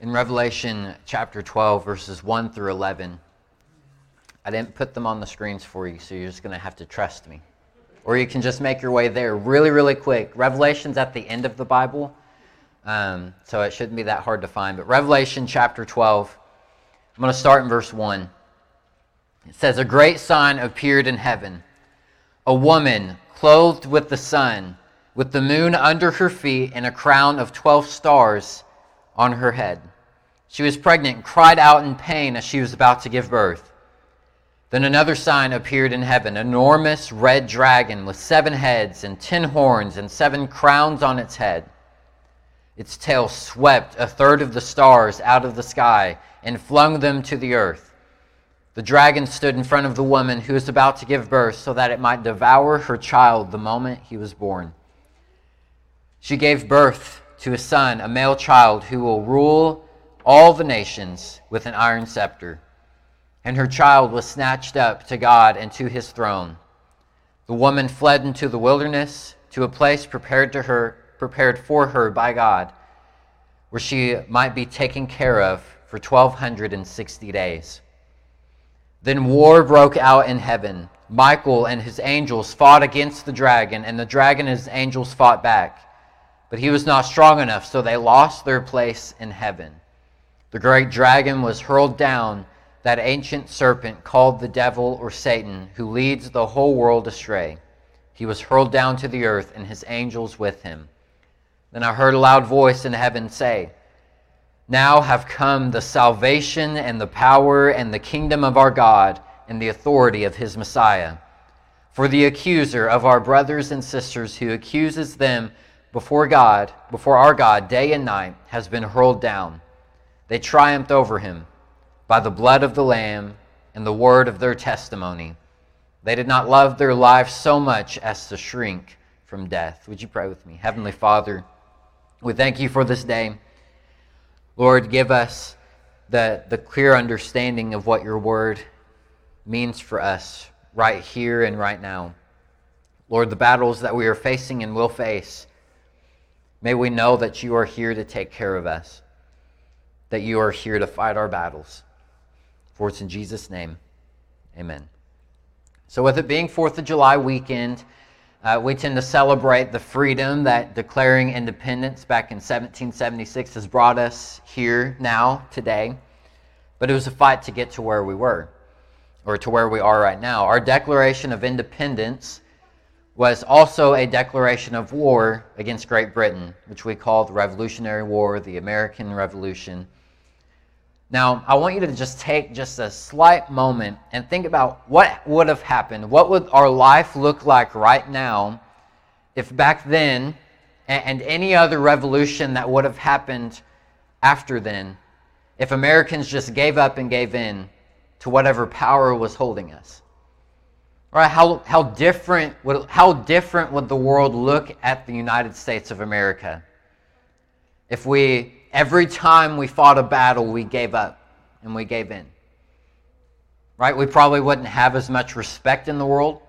in Revelation chapter 12, verses 1 through 11. I didn't put them on the screens for you, so you're just going to have to trust me. Or you can just make your way there really, really quick. Revelation's at the end of the Bible, um, so it shouldn't be that hard to find. But Revelation chapter 12, I'm going to start in verse 1. It says, A great sign appeared in heaven a woman clothed with the sun, with the moon under her feet, and a crown of 12 stars on her head. She was pregnant and cried out in pain as she was about to give birth. Then another sign appeared in heaven an enormous red dragon with seven heads and ten horns and seven crowns on its head. Its tail swept a third of the stars out of the sky and flung them to the earth. The dragon stood in front of the woman who was about to give birth so that it might devour her child the moment he was born. She gave birth to a son, a male child, who will rule all the nations with an iron scepter. And her child was snatched up to God and to his throne. The woman fled into the wilderness to a place prepared to her prepared for her by God, where she might be taken care of for 1260 days. Then war broke out in heaven. Michael and his angels fought against the dragon, and the dragon and his angels fought back. But he was not strong enough, so they lost their place in heaven. The great dragon was hurled down, that ancient serpent called the devil or Satan, who leads the whole world astray. He was hurled down to the earth, and his angels with him. Then I heard a loud voice in heaven say, Now have come the salvation and the power and the kingdom of our God and the authority of his Messiah. For the accuser of our brothers and sisters who accuses them before God, before our God, day and night, has been hurled down. They triumphed over him by the blood of the Lamb and the word of their testimony. They did not love their life so much as to shrink from death. Would you pray with me? Heavenly Father, we thank you for this day. Lord, give us the, the clear understanding of what your word means for us right here and right now. Lord, the battles that we are facing and will face May we know that you are here to take care of us, that you are here to fight our battles. For it's in Jesus' name, amen. So, with it being 4th of July weekend, uh, we tend to celebrate the freedom that declaring independence back in 1776 has brought us here now, today. But it was a fight to get to where we were, or to where we are right now. Our Declaration of Independence was also a declaration of war against Great Britain, which we call the Revolutionary War, the American Revolution. Now, I want you to just take just a slight moment and think about what would have happened. What would our life look like right now if back then and any other revolution that would have happened after then, if Americans just gave up and gave in to whatever power was holding us? Right? How, how, different would, how different would the world look at the United States of America if we, every time we fought a battle, we gave up and we gave in? Right? We probably wouldn't have as much respect in the world.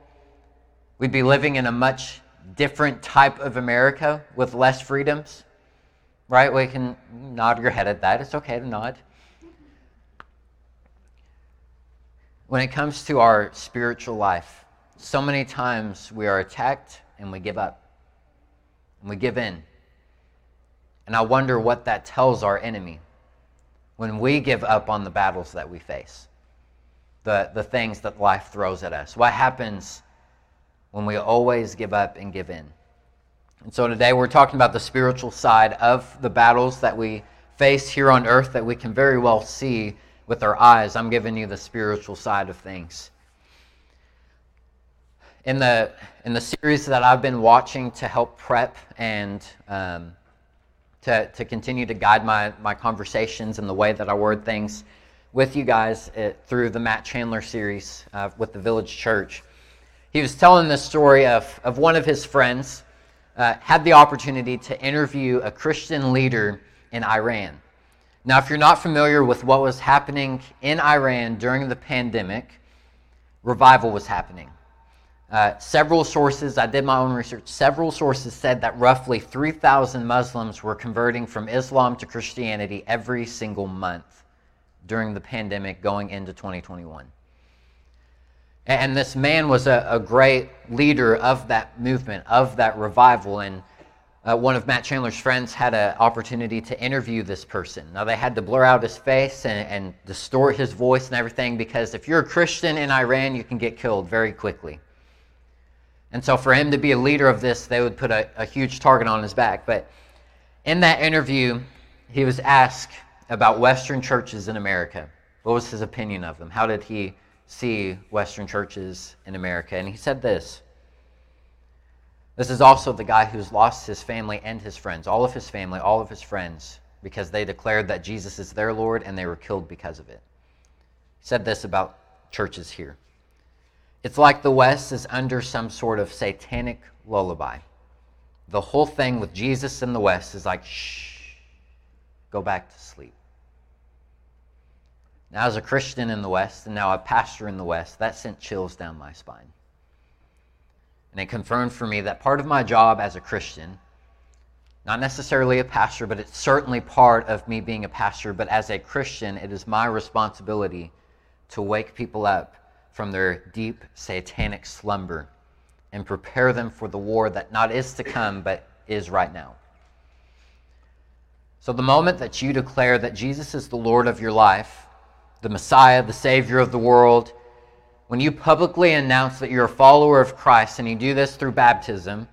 We'd be living in a much different type of America with less freedoms. Right? We can nod your head at that. It's okay to nod. When it comes to our spiritual life, so many times we are attacked and we give up and we give in. And I wonder what that tells our enemy when we give up on the battles that we face, the, the things that life throws at us. What happens when we always give up and give in? And so today we're talking about the spiritual side of the battles that we face here on earth that we can very well see with our eyes. I'm giving you the spiritual side of things. In the, in the series that I've been watching to help prep and um, to, to continue to guide my, my conversations and the way that I word things with you guys uh, through the Matt Chandler series uh, with the Village Church, he was telling the story of, of one of his friends uh, had the opportunity to interview a Christian leader in Iran. Now, if you're not familiar with what was happening in Iran during the pandemic, revival was happening. Uh, several sources, I did my own research, several sources said that roughly 3,000 Muslims were converting from Islam to Christianity every single month during the pandemic going into 2021. And this man was a, a great leader of that movement, of that revival. And uh, one of Matt Chandler's friends had an opportunity to interview this person. Now, they had to blur out his face and, and distort his voice and everything because if you're a Christian in Iran, you can get killed very quickly. And so, for him to be a leader of this, they would put a, a huge target on his back. But in that interview, he was asked about Western churches in America. What was his opinion of them? How did he see Western churches in America? And he said this this is also the guy who's lost his family and his friends, all of his family, all of his friends, because they declared that Jesus is their Lord and they were killed because of it. He said this about churches here. It's like the West is under some sort of satanic lullaby. The whole thing with Jesus in the West is like, shh, go back to sleep. Now, as a Christian in the West and now a pastor in the West, that sent chills down my spine. And it confirmed for me that part of my job as a Christian, not necessarily a pastor, but it's certainly part of me being a pastor, but as a Christian, it is my responsibility to wake people up from their deep satanic slumber and prepare them for the war that not is to come, but is right now. So, the moment that you declare that Jesus is the Lord of your life, the Messiah, the Savior of the world, when you publicly announce that you're a follower of Christ and you do this through baptism,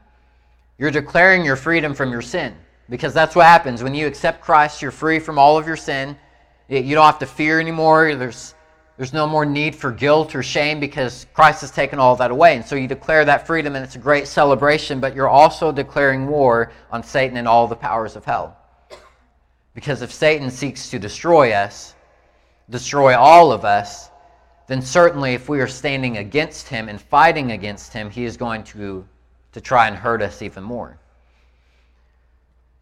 you're declaring your freedom from your sin. Because that's what happens. When you accept Christ, you're free from all of your sin. You don't have to fear anymore. There's, there's no more need for guilt or shame because Christ has taken all that away. And so you declare that freedom, and it's a great celebration, but you're also declaring war on Satan and all the powers of hell. Because if Satan seeks to destroy us, destroy all of us, then certainly if we are standing against him and fighting against him, he is going to, to try and hurt us even more.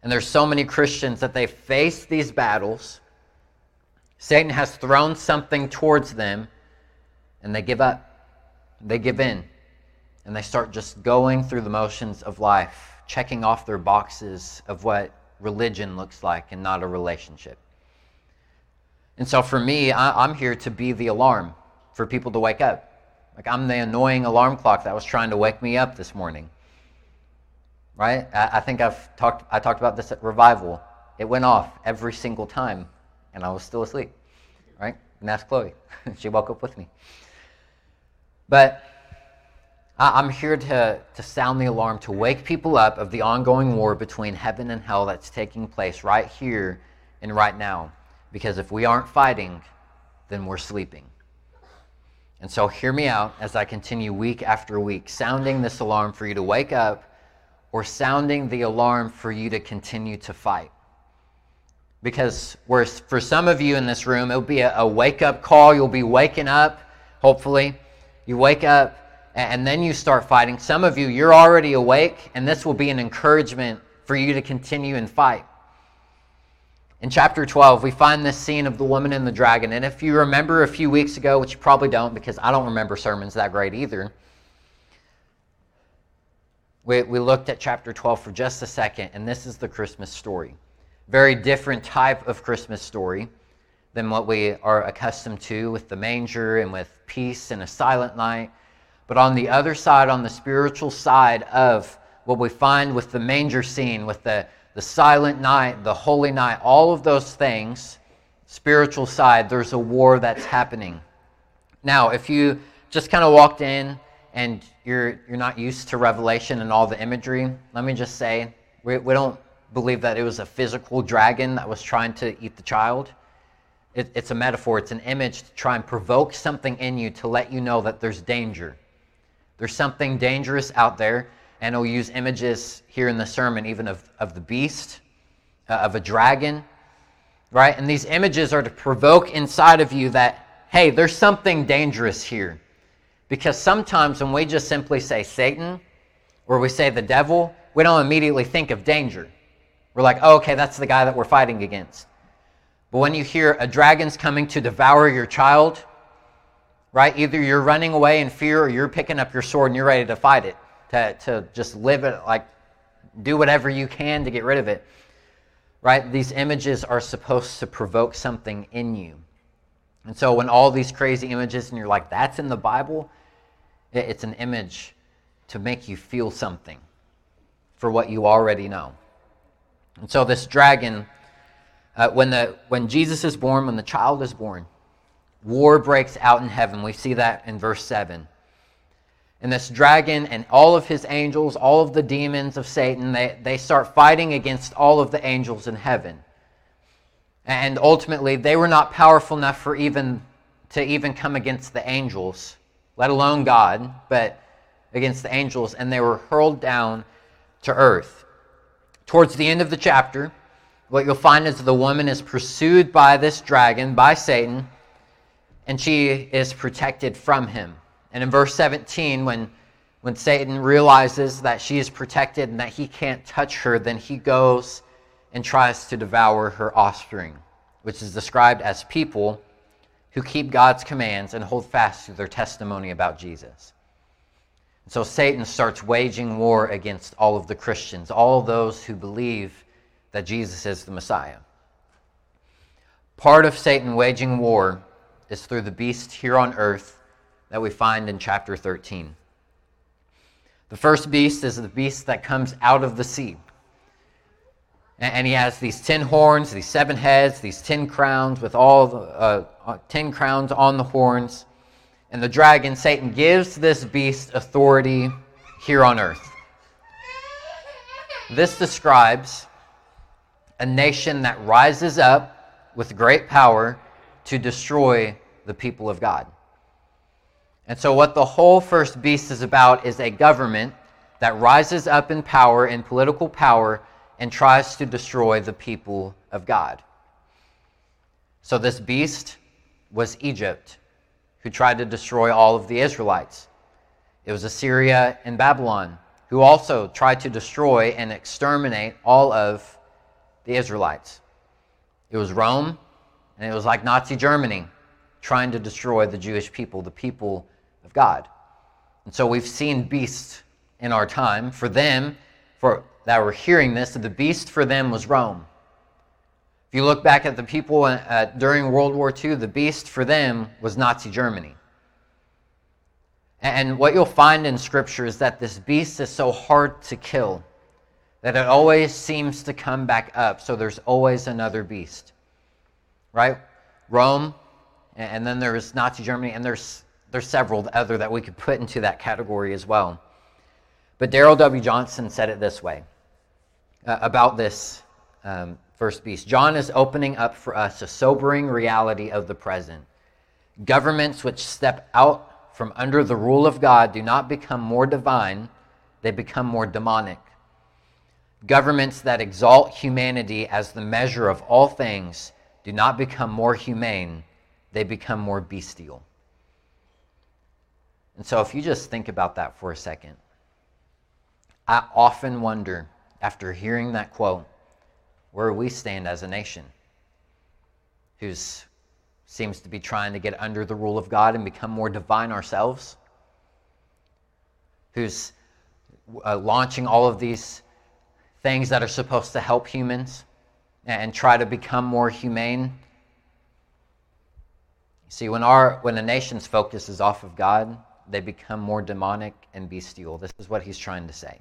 And there's so many Christians that they face these battles. Satan has thrown something towards them, and they give up. They give in. And they start just going through the motions of life, checking off their boxes of what religion looks like and not a relationship. And so for me, I, am here to be the alarm for people to wake up. Like I'm the annoying alarm clock that was trying to wake me up this morning. Right? I, I think I've talked I talked about this at revival. It went off every single time and I was still asleep. Right? And that's Chloe. she woke up with me. But I'm here to, to sound the alarm, to wake people up of the ongoing war between heaven and hell that's taking place right here and right now. Because if we aren't fighting, then we're sleeping. And so, hear me out as I continue week after week, sounding this alarm for you to wake up or sounding the alarm for you to continue to fight. Because for some of you in this room, it'll be a, a wake up call. You'll be waking up, hopefully. You wake up and then you start fighting. Some of you, you're already awake, and this will be an encouragement for you to continue and fight. In chapter 12, we find this scene of the woman and the dragon. And if you remember a few weeks ago, which you probably don't because I don't remember sermons that great either, we, we looked at chapter 12 for just a second, and this is the Christmas story. Very different type of Christmas story than what we are accustomed to with the manger and with peace and a silent night. But on the other side, on the spiritual side of what we find with the manger scene, with the the silent night, the holy night, all of those things, spiritual side, there's a war that's happening. Now, if you just kind of walked in and you're, you're not used to Revelation and all the imagery, let me just say, we, we don't believe that it was a physical dragon that was trying to eat the child. It, it's a metaphor, it's an image to try and provoke something in you to let you know that there's danger. There's something dangerous out there and he'll use images here in the sermon, even of, of the beast, uh, of a dragon, right? And these images are to provoke inside of you that, hey, there's something dangerous here. Because sometimes when we just simply say Satan or we say the devil, we don't immediately think of danger. We're like, oh, okay, that's the guy that we're fighting against. But when you hear a dragon's coming to devour your child, right? Either you're running away in fear or you're picking up your sword and you're ready to fight it, to, to just live it, like do whatever you can to get rid of it, right? These images are supposed to provoke something in you. And so when all these crazy images and you're like, that's in the Bible, it's an image to make you feel something for what you already know. And so this dragon, uh, when, the, when Jesus is born, when the child is born, war breaks out in heaven. We see that in verse 7. And this dragon and all of his angels, all of the demons of Satan, they, they start fighting against all of the angels in heaven. And ultimately, they were not powerful enough for even to even come against the angels, let alone God, but against the angels, and they were hurled down to earth. Towards the end of the chapter, what you'll find is the woman is pursued by this dragon, by Satan, and she is protected from him. And in verse 17, when, when Satan realizes that she is protected and that he can't touch her, then he goes and tries to devour her offspring, which is described as people who keep God's commands and hold fast to their testimony about Jesus. So Satan starts waging war against all of the Christians, all those who believe that Jesus is the Messiah. Part of Satan waging war is through the beast here on earth that we find in chapter 13. The first beast is the beast that comes out of the sea. And he has these ten horns, these seven heads, these ten crowns with all the, uh, uh, ten crowns on the horns. And the dragon, Satan, gives this beast authority here on earth. This describes a nation that rises up with great power to destroy the people of God. And so, what the whole first beast is about is a government that rises up in power, in political power, and tries to destroy the people of God. So, this beast was Egypt who tried to destroy all of the Israelites. It was Assyria and Babylon, who also tried to destroy and exterminate all of the Israelites. It was Rome, and it was like Nazi Germany trying to destroy the Jewish people, the people of God. And so we've seen beasts in our time. For them, for that were hearing this, the beast for them was Rome. If you look back at the people uh, during World War II, the beast for them was Nazi Germany. And what you'll find in Scripture is that this beast is so hard to kill that it always seems to come back up. So there's always another beast. Right? Rome, and then there's Nazi Germany, and there's, there's several other that we could put into that category as well. But Darrell W. Johnson said it this way uh, about this um, first beast. John is opening up for us a sobering reality of the present. Governments which step out from under the rule of God do not become more divine, they become more demonic. Governments that exalt humanity as the measure of all things do not become more humane, they become more bestial. And so, if you just think about that for a second, I often wonder, after hearing that quote, where we stand as a nation who seems to be trying to get under the rule of God and become more divine ourselves, who's uh, launching all of these things that are supposed to help humans and try to become more humane. See, when, our, when a nation's focus is off of God, they become more demonic and bestial. This is what he's trying to say.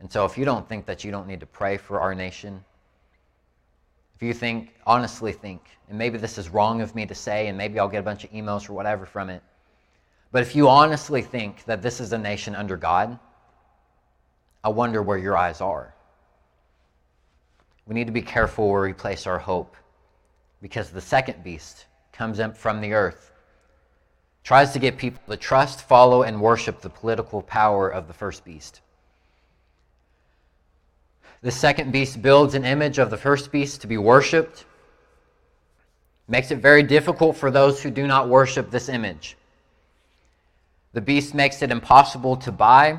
And so, if you don't think that you don't need to pray for our nation, if you think, honestly think, and maybe this is wrong of me to say, and maybe I'll get a bunch of emails or whatever from it, but if you honestly think that this is a nation under God, I wonder where your eyes are. We need to be careful where we place our hope because the second beast comes up from the earth, tries to get people to trust, follow, and worship the political power of the first beast. The second beast builds an image of the first beast to be worshiped, makes it very difficult for those who do not worship this image. The beast makes it impossible to buy,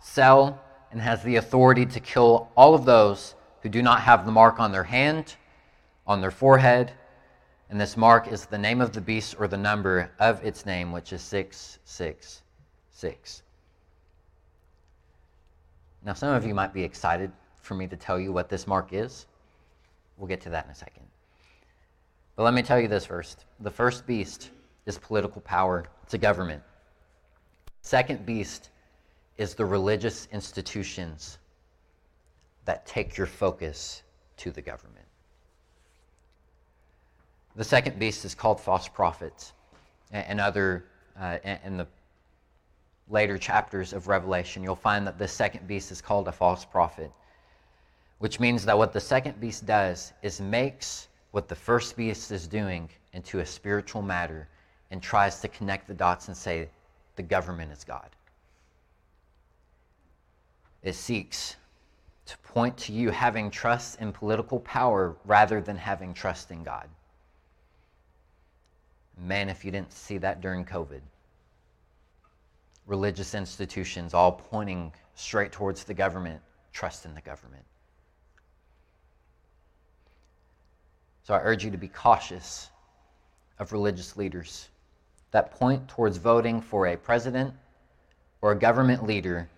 sell, and has the authority to kill all of those who do not have the mark on their hand, on their forehead, And this mark is the name of the beast or the number of its name, which is 666. Now, some of you might be excited for me to tell you what this mark is. We'll get to that in a second. But let me tell you this first. The first beast is political power, it's a government. Second beast is the religious institutions that take your focus to the government. The second beast is called false prophets. And other, uh, in the later chapters of Revelation, you'll find that the second beast is called a false prophet, which means that what the second beast does is makes what the first beast is doing into a spiritual matter and tries to connect the dots and say, the government is God. It seeks to point to you having trust in political power rather than having trust in God. Man, if you didn't see that during COVID, religious institutions all pointing straight towards the government, trust in the government. So I urge you to be cautious of religious leaders that point towards voting for a president or a government leader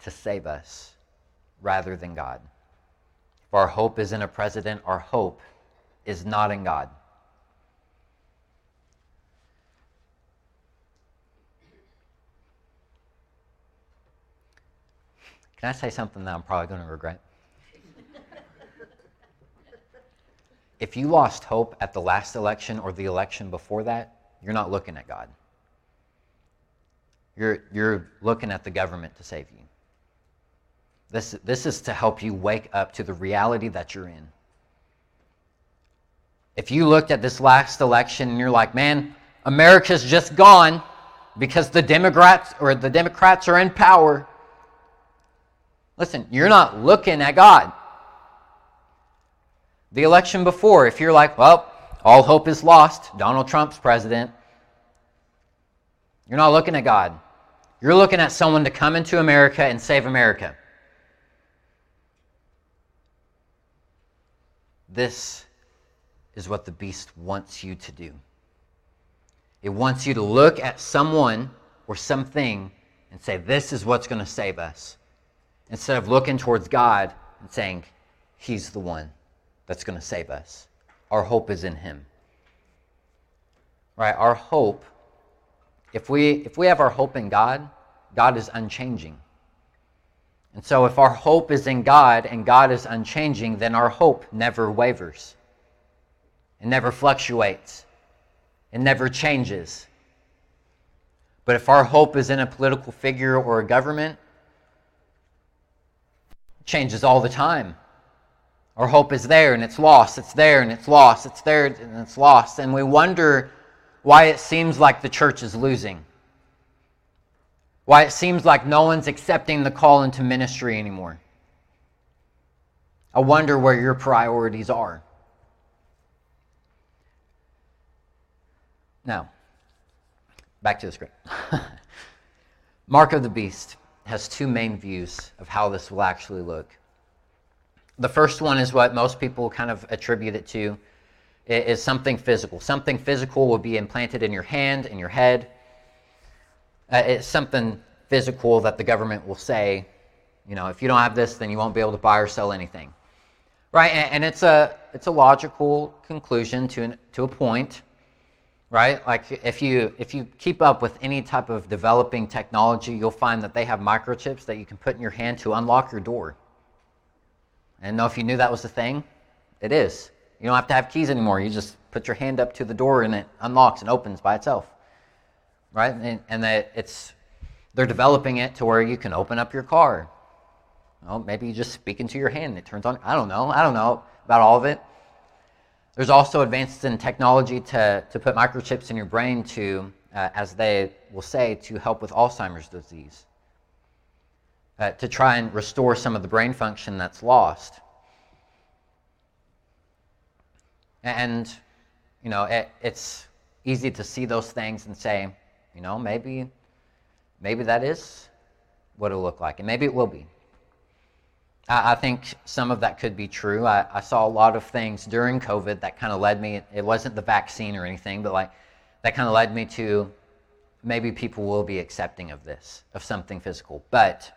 to save us rather than God. If our hope is in a president, our hope is not in God. Can I say something that I'm probably going to regret? if you lost hope at the last election or the election before that, you're not looking at God. You're, you're looking at the government to save you. This, this is to help you wake up to the reality that you're in. If you looked at this last election and you're like, man, America's just gone because the Democrats or the Democrats are in power. Listen, you're not looking at God. The election before, if you're like, well, all hope is lost, Donald Trump's president, you're not looking at God. You're looking at someone to come into America and save America. This is what the beast wants you to do. It wants you to look at someone or something and say, This is what's going to save us. Instead of looking towards God and saying, He's the one that's going to save us. Our hope is in Him. Right? Our hope, if we, if we have our hope in God, God is unchanging. And so, if our hope is in God and God is unchanging, then our hope never wavers. It never fluctuates. It never changes. But if our hope is in a political figure or a government, changes all the time. Our hope is there and it's lost, it's there and it's lost, it's there and it's lost. And we wonder why it seems like the church is losing why it seems like no one's accepting the call into ministry anymore. I wonder where your priorities are. Now, back to the script. Mark of the Beast has two main views of how this will actually look. The first one is what most people kind of attribute it to is something physical. Something physical will be implanted in your hand, in your head, uh, it's something physical that the government will say, you know, if you don't have this, then you won't be able to buy or sell anything, right? And, and it's a it's a logical conclusion to an, to a point, right? Like if you if you keep up with any type of developing technology, you'll find that they have microchips that you can put in your hand to unlock your door. And know if you knew that was the thing, it is. You don't have to have keys anymore. You just put your hand up to the door and it unlocks and opens by itself right? And, and that it's they're developing it to where you can open up your car. Well, maybe you just speak into your hand and it turns on. I don't know. I don't know about all of it. There's also advances in technology to, to put microchips in your brain to, uh, as they will say, to help with Alzheimer's disease. Uh, to try and restore some of the brain function that's lost. And, you know, it, it's easy to see those things and say, you know, maybe, maybe that is what it'll look like, and maybe it will be. I, I think some of that could be true. I, I saw a lot of things during COVID that kind of led me, it wasn't the vaccine or anything, but like that kind of led me to maybe people will be accepting of this, of something physical. But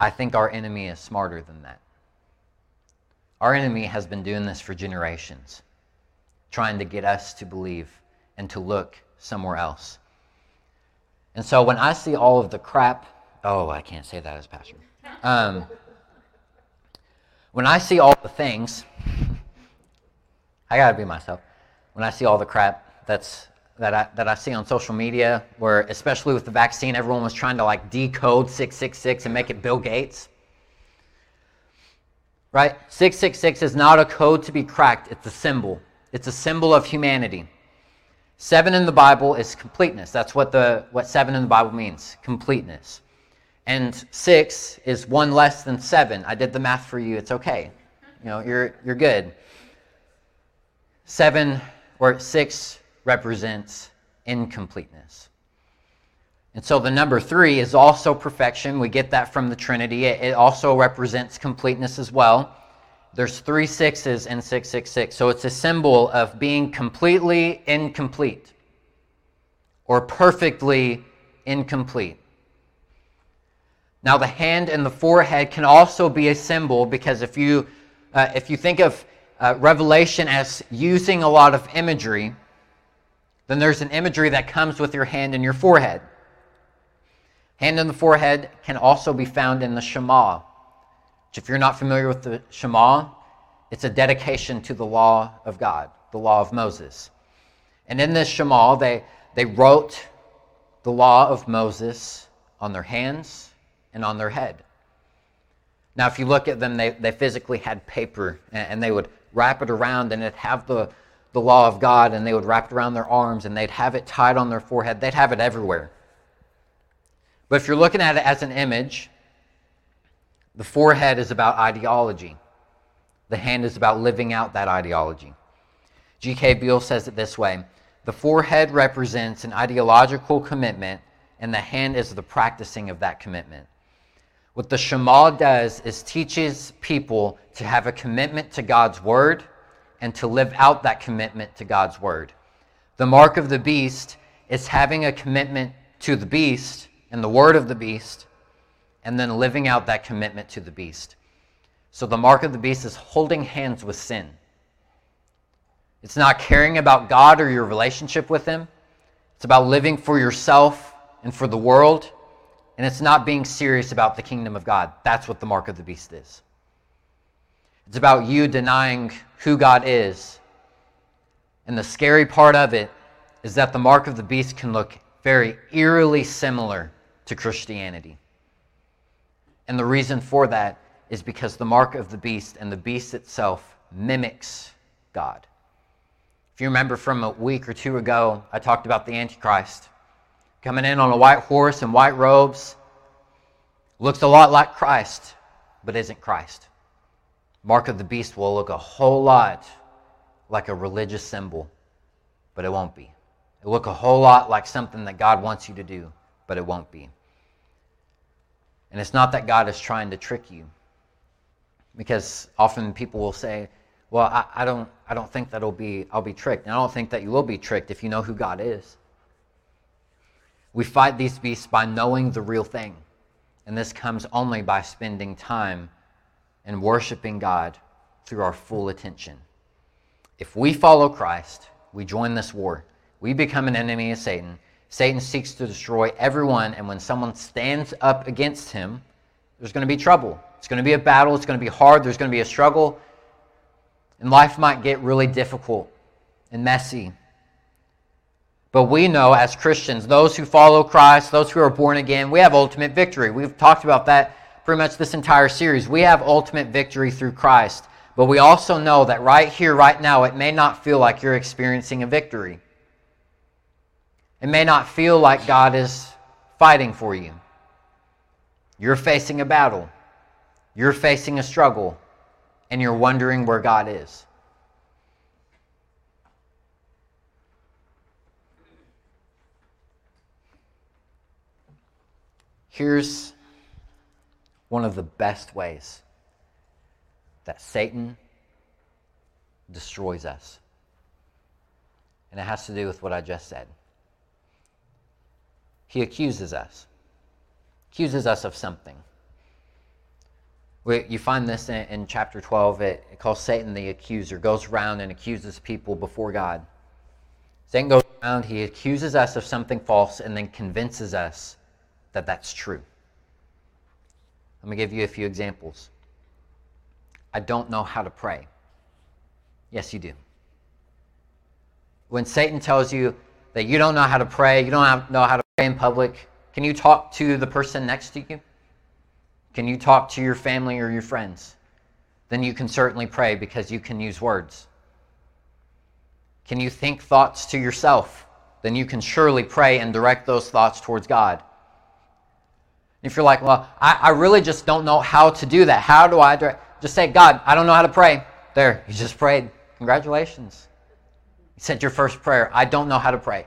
I think our enemy is smarter than that. Our enemy has been doing this for generations, trying to get us to believe and to look somewhere else. And so when I see all of the crap, oh, I can't say that as pastor. Um, when I see all the things, I gotta be myself. When I see all the crap that's that I, that I see on social media, where especially with the vaccine, everyone was trying to like decode 666 and make it Bill Gates. Right? 666 is not a code to be cracked, it's a symbol. It's a symbol of humanity. Seven in the Bible is completeness. That's what the what seven in the Bible means, completeness. And six is one less than seven. I did the math for you. It's okay. You know, you're you're good. Seven or six represents incompleteness. And so the number three is also perfection. We get that from the Trinity. It also represents completeness as well. There's three sixes in 666. So it's a symbol of being completely incomplete or perfectly incomplete. Now, the hand and the forehead can also be a symbol because if you, uh, if you think of uh, Revelation as using a lot of imagery, then there's an imagery that comes with your hand and your forehead. Hand and the forehead can also be found in the Shema, which, if you're not familiar with the Shema, it's a dedication to the law of God, the law of Moses. And in this Shema, they, they wrote the law of Moses on their hands and on their head. Now, if you look at them, they, they physically had paper and, and they would wrap it around and it'd have the, the law of God and they would wrap it around their arms and they'd have it tied on their forehead. They'd have it everywhere. But if you're looking at it as an image, the forehead is about ideology, the hand is about living out that ideology. G.K. Beale says it this way The forehead represents an ideological commitment, and the hand is the practicing of that commitment. What the Shema does is teaches people to have a commitment to God's word and to live out that commitment to God's word. The mark of the beast is having a commitment to the beast and the word of the beast, and then living out that commitment to the beast. So the mark of the beast is holding hands with sin. It's not caring about God or your relationship with Him. It's about living for yourself and for the world. And it's not being serious about the kingdom of God. That's what the mark of the beast is. It's about you denying who God is. And the scary part of it is that the mark of the beast can look very eerily similar to Christianity. And the reason for that is because the mark of the beast and the beast itself mimics God. If you remember from a week or two ago, I talked about the Antichrist coming in on a white horse and white robes. Looks a lot like Christ, but isn't Christ. Mark of the beast will look a whole lot like a religious symbol, but it won't be. It'll look a whole lot like something that God wants you to do, but it won't be. And it's not that God is trying to trick you. Because often people will say, Well, I, I don't I don't think that'll be I'll be tricked. And I don't think that you will be tricked if you know who God is. We fight these beasts by knowing the real thing. And this comes only by spending time and worshiping God through our full attention. If we follow Christ, we join this war. We become an enemy of Satan. Satan seeks to destroy everyone, and when someone stands up against him, there's going to be trouble. It's going to be a battle. It's going to be hard. There's going to be a struggle. And life might get really difficult and messy. But we know as Christians, those who follow Christ, those who are born again, we have ultimate victory. We've talked about that pretty much this entire series. We have ultimate victory through Christ. But we also know that right here, right now, it may not feel like you're experiencing a victory. It may not feel like God is fighting for you. You're facing a battle, you're facing a struggle, and you're wondering where God is. Here's one of the best ways that Satan destroys us. And it has to do with what I just said. He accuses us, accuses us of something. You find this in, in chapter 12. It, it calls Satan the accuser, goes around and accuses people before God. Satan goes around, he accuses us of something false and then convinces us that that's true. Let me give you a few examples. I don't know how to pray. Yes, you do. When Satan tells you that you don't know how to pray, you don't know how to pray in public, can you talk to the person next to you? Can you talk to your family or your friends? Then you can certainly pray because you can use words. Can you think thoughts to yourself? Then you can surely pray and direct those thoughts towards God. If you're like, well, I, I really just don't know how to do that. How do I direct? Just say, God, I don't know how to pray. There, you just prayed. Congratulations. You said your first prayer. I don't know how to pray.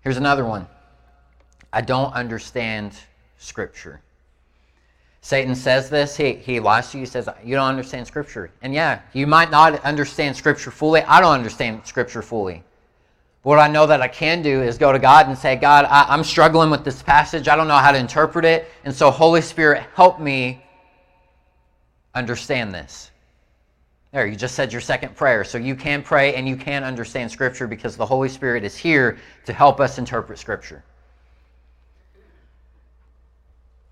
Here's another one. I don't understand Scripture. Satan says this, he, he lies to you, says, You don't understand Scripture. And yeah, you might not understand Scripture fully. I don't understand Scripture fully. What I know that I can do is go to God and say, God, I, I'm struggling with this passage. I don't know how to interpret it. And so, Holy Spirit, help me understand this. There, you just said your second prayer. So you can pray and you can understand Scripture because the Holy Spirit is here to help us interpret Scripture.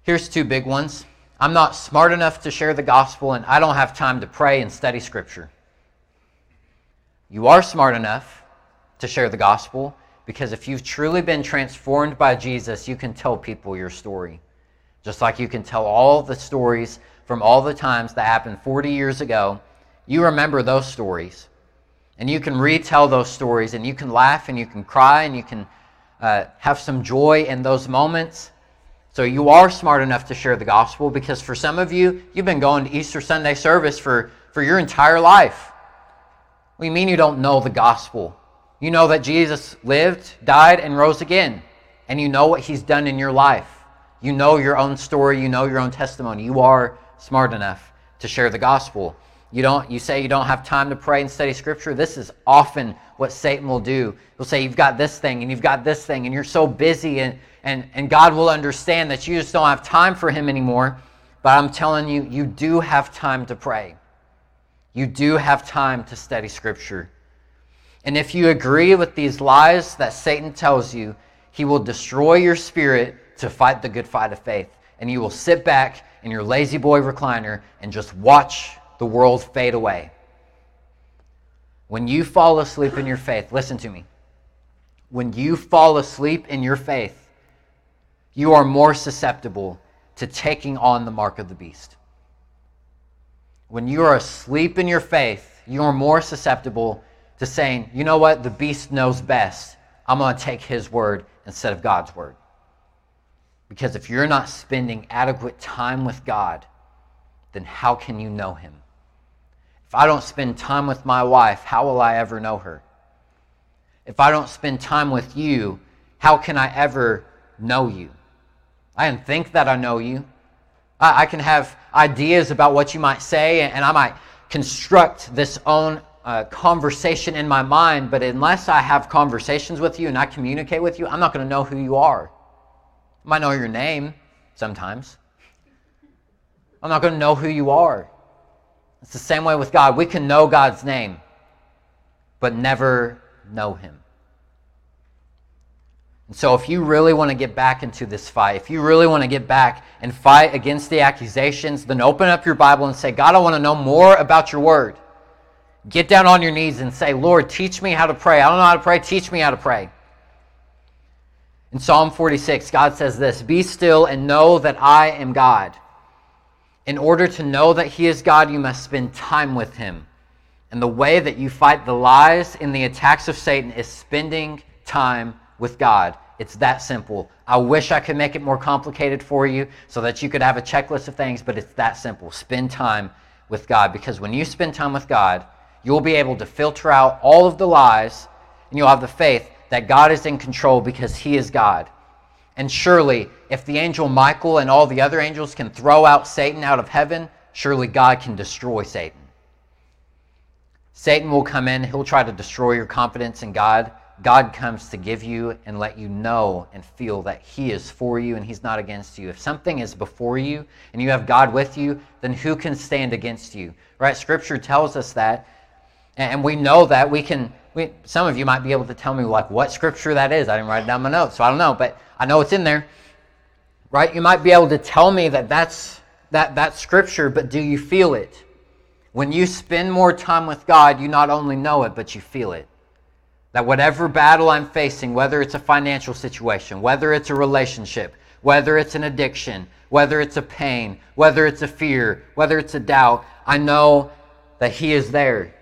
Here's two big ones. I'm not smart enough to share the gospel, and I don't have time to pray and study Scripture. You are smart enough to share the gospel because if you've truly been transformed by Jesus, you can tell people your story. Just like you can tell all the stories from all the times that happened 40 years ago. You remember those stories. And you can retell those stories, and you can laugh, and you can cry, and you can uh, have some joy in those moments. So you are smart enough to share the gospel because for some of you, you've been going to Easter Sunday service for, for your entire life. We mean you don't know the gospel? You know that Jesus lived, died, and rose again. And you know what he's done in your life. You know your own story, you know your own testimony. You are smart enough to share the gospel. You don't you say you don't have time to pray and study scripture. This is often what Satan will do. He'll say you've got this thing and you've got this thing and you're so busy and and, and God will understand that you just don't have time for him anymore. But I'm telling you, you do have time to pray. You do have time to study scripture. And if you agree with these lies that Satan tells you, he will destroy your spirit to fight the good fight of faith. And you will sit back in your lazy boy recliner and just watch the world fade away. When you fall asleep in your faith, listen to me. When you fall asleep in your faith, you are more susceptible to taking on the mark of the beast. When you are asleep in your faith, you are more susceptible to saying, you know what, the beast knows best. I'm going to take his word instead of God's word. Because if you're not spending adequate time with God, then how can you know him? If I don't spend time with my wife, how will I ever know her? If I don't spend time with you, how can I ever know you? I can think that I know you. I, I can have ideas about what you might say, and, and I might construct this own conversation in my mind, but unless I have conversations with you and I communicate with you, I'm not going to know who you are. I might know your name sometimes. I'm not going to know who you are. It's the same way with God. We can know God's name, but never know Him. And so, if you really want to get back into this fight, if you really want to get back and fight against the accusations, then open up your Bible and say, God, I want to know more about your word. Get down on your knees and say, Lord, teach me how to pray. I don't know how to pray. Teach me how to pray. In Psalm 46, God says this Be still and know that I am God. In order to know that He is God, you must spend time with Him. And the way that you fight the lies and the attacks of Satan is spending time with God. It's that simple. I wish I could make it more complicated for you so that you could have a checklist of things, but it's that simple. Spend time with God because when you spend time with God, you'll be able to filter out all of the lies and you'll have the faith that God is in control because He is God. And surely, if the angel Michael and all the other angels can throw out Satan out of heaven, surely God can destroy Satan. Satan will come in, he'll try to destroy your confidence in God. God comes to give you and let you know and feel that He is for you and He's not against you. If something is before you and you have God with you, then who can stand against you? Right? Scripture tells us that. And we know that we can. We, some of you might be able to tell me like what scripture that is. I didn't write it down my notes, so I don't know, but I know it's in there. Right? You might be able to tell me that that's that that scripture, but do you feel it? When you spend more time with God, you not only know it, but you feel it. That whatever battle I'm facing, whether it's a financial situation, whether it's a relationship, whether it's an addiction, whether it's a pain, whether it's a fear, whether it's a doubt, I know that He is there.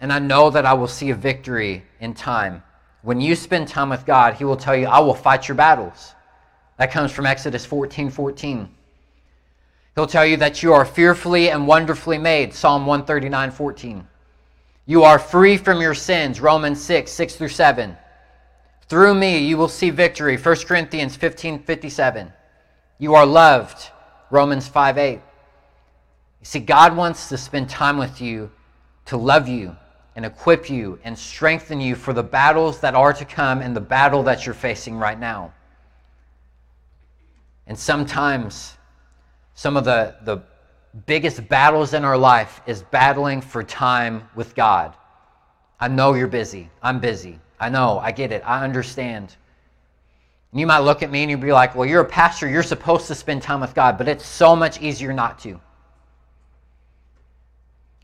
And I know that I will see a victory in time. When you spend time with God, He will tell you, I will fight your battles. That comes from Exodus 14 14. He'll tell you that you are fearfully and wonderfully made, Psalm 139 14. You are free from your sins, Romans 6, 6 through 7. Through me you will see victory, 1 Corinthians 15, 57. You are loved, Romans 5, 8. You see, God wants to spend time with you to love you and equip you and strengthen you for the battles that are to come and the battle that you're facing right now. And sometimes, some of the, the biggest battles in our life is battling for time with God. I know you're busy. I'm busy. I know. I get it. I understand. And you might look at me and you'd be like, well, you're a pastor. You're supposed to spend time with God, but it's so much easier not to.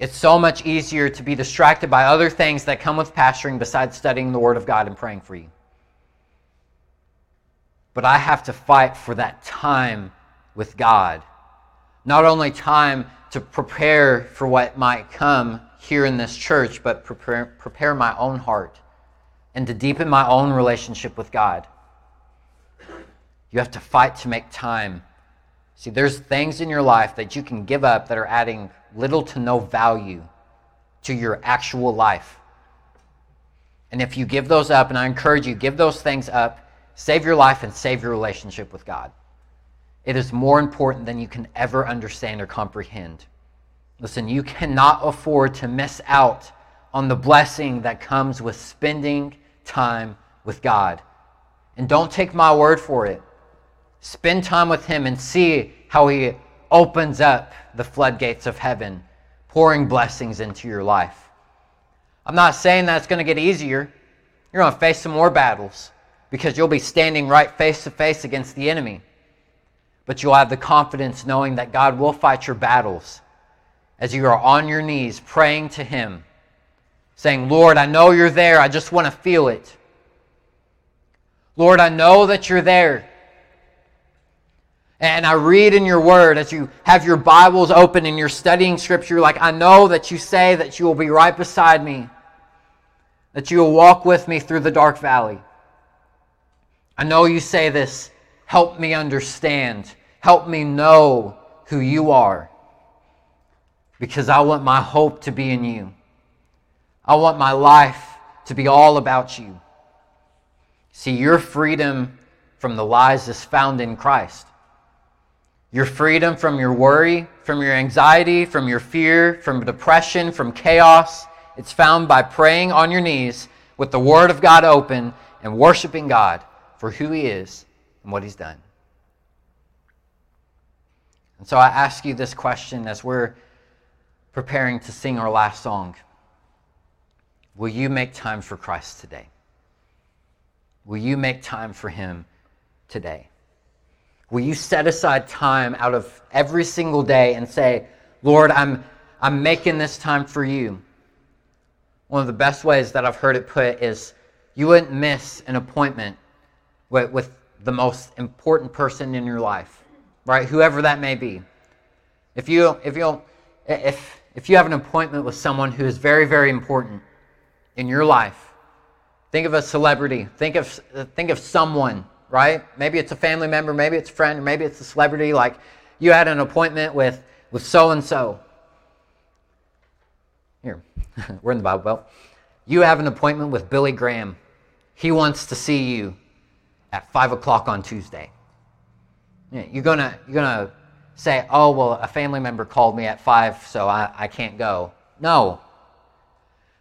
It's so much easier to be distracted by other things that come with pastoring besides studying the Word of God and praying for you. But I have to fight for that time with God not only time to prepare for what might come here in this church, but prepare, prepare my own heart and to deepen my own relationship with God. You have to fight to make time. See, there's things in your life that you can give up that are adding little to no value to your actual life. And if you give those up, and I encourage you, give those things up, save your life and save your relationship with God. It is more important than you can ever understand or comprehend. Listen, you cannot afford to miss out on the blessing that comes with spending time with God. And don't take my word for it. Spend time with Him and see how He opens up the floodgates of heaven, pouring blessings into your life. I'm not saying that it's going to get easier. You're going to face some more battles because you'll be standing right face to face against the enemy but you'll have the confidence knowing that God will fight your battles as you are on your knees praying to Him, saying, Lord, I know you're there. I just want to feel it. Lord, I know that you're there. And I read in your word as you have your Bibles open and you're studying Scripture, like, I know that you say that you will be right beside me, that you will walk with me through the dark valley. I know you say this. Help me understand. Help me know who you are because I want my hope to be in you. I want my life to be all about you. See, your freedom from the lies is found in Christ. Your freedom from your worry, from your anxiety, from your fear, from depression, from chaos, it's found by praying on your knees with the Word of God open and worshiping God for who He is and what He's done. And so I ask you this question as we're preparing to sing our last song Will you make time for Christ today? Will you make time for Him today? Will you set aside time out of every single day and say, Lord, I'm, I'm making this time for you? One of the best ways that I've heard it put is you wouldn't miss an appointment with, with the most important person in your life right? Whoever that may be. If you if you if if you have an appointment with someone who is very very important in your life, think of a celebrity. Think of think of someone, right? Maybe it's a family member, maybe it's a friend, maybe it's a celebrity. Like you had an appointment with with so and so. Here, we're in the Bible Belt. You have an appointment with Billy Graham. He wants to see you. at 5 o'clock on Tuesday. You're to you're gonna say, oh, well, a family member called me at 5, so I, I can't go. No.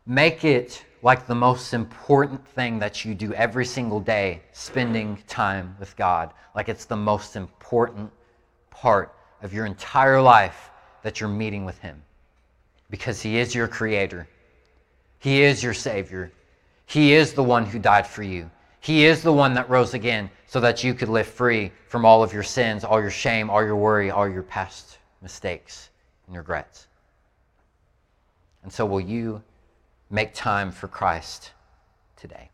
Make it like the most important thing that you do every single day, spending time with God. Like it's the most important part of your entire life that you're meeting with Him. Because He is your Creator, He is your Savior, He is the one who died for you. He is the one that rose again so that you could live free from all of your sins, all your shame, all your worry, all your past mistakes and regrets. And so, will you make time for Christ today?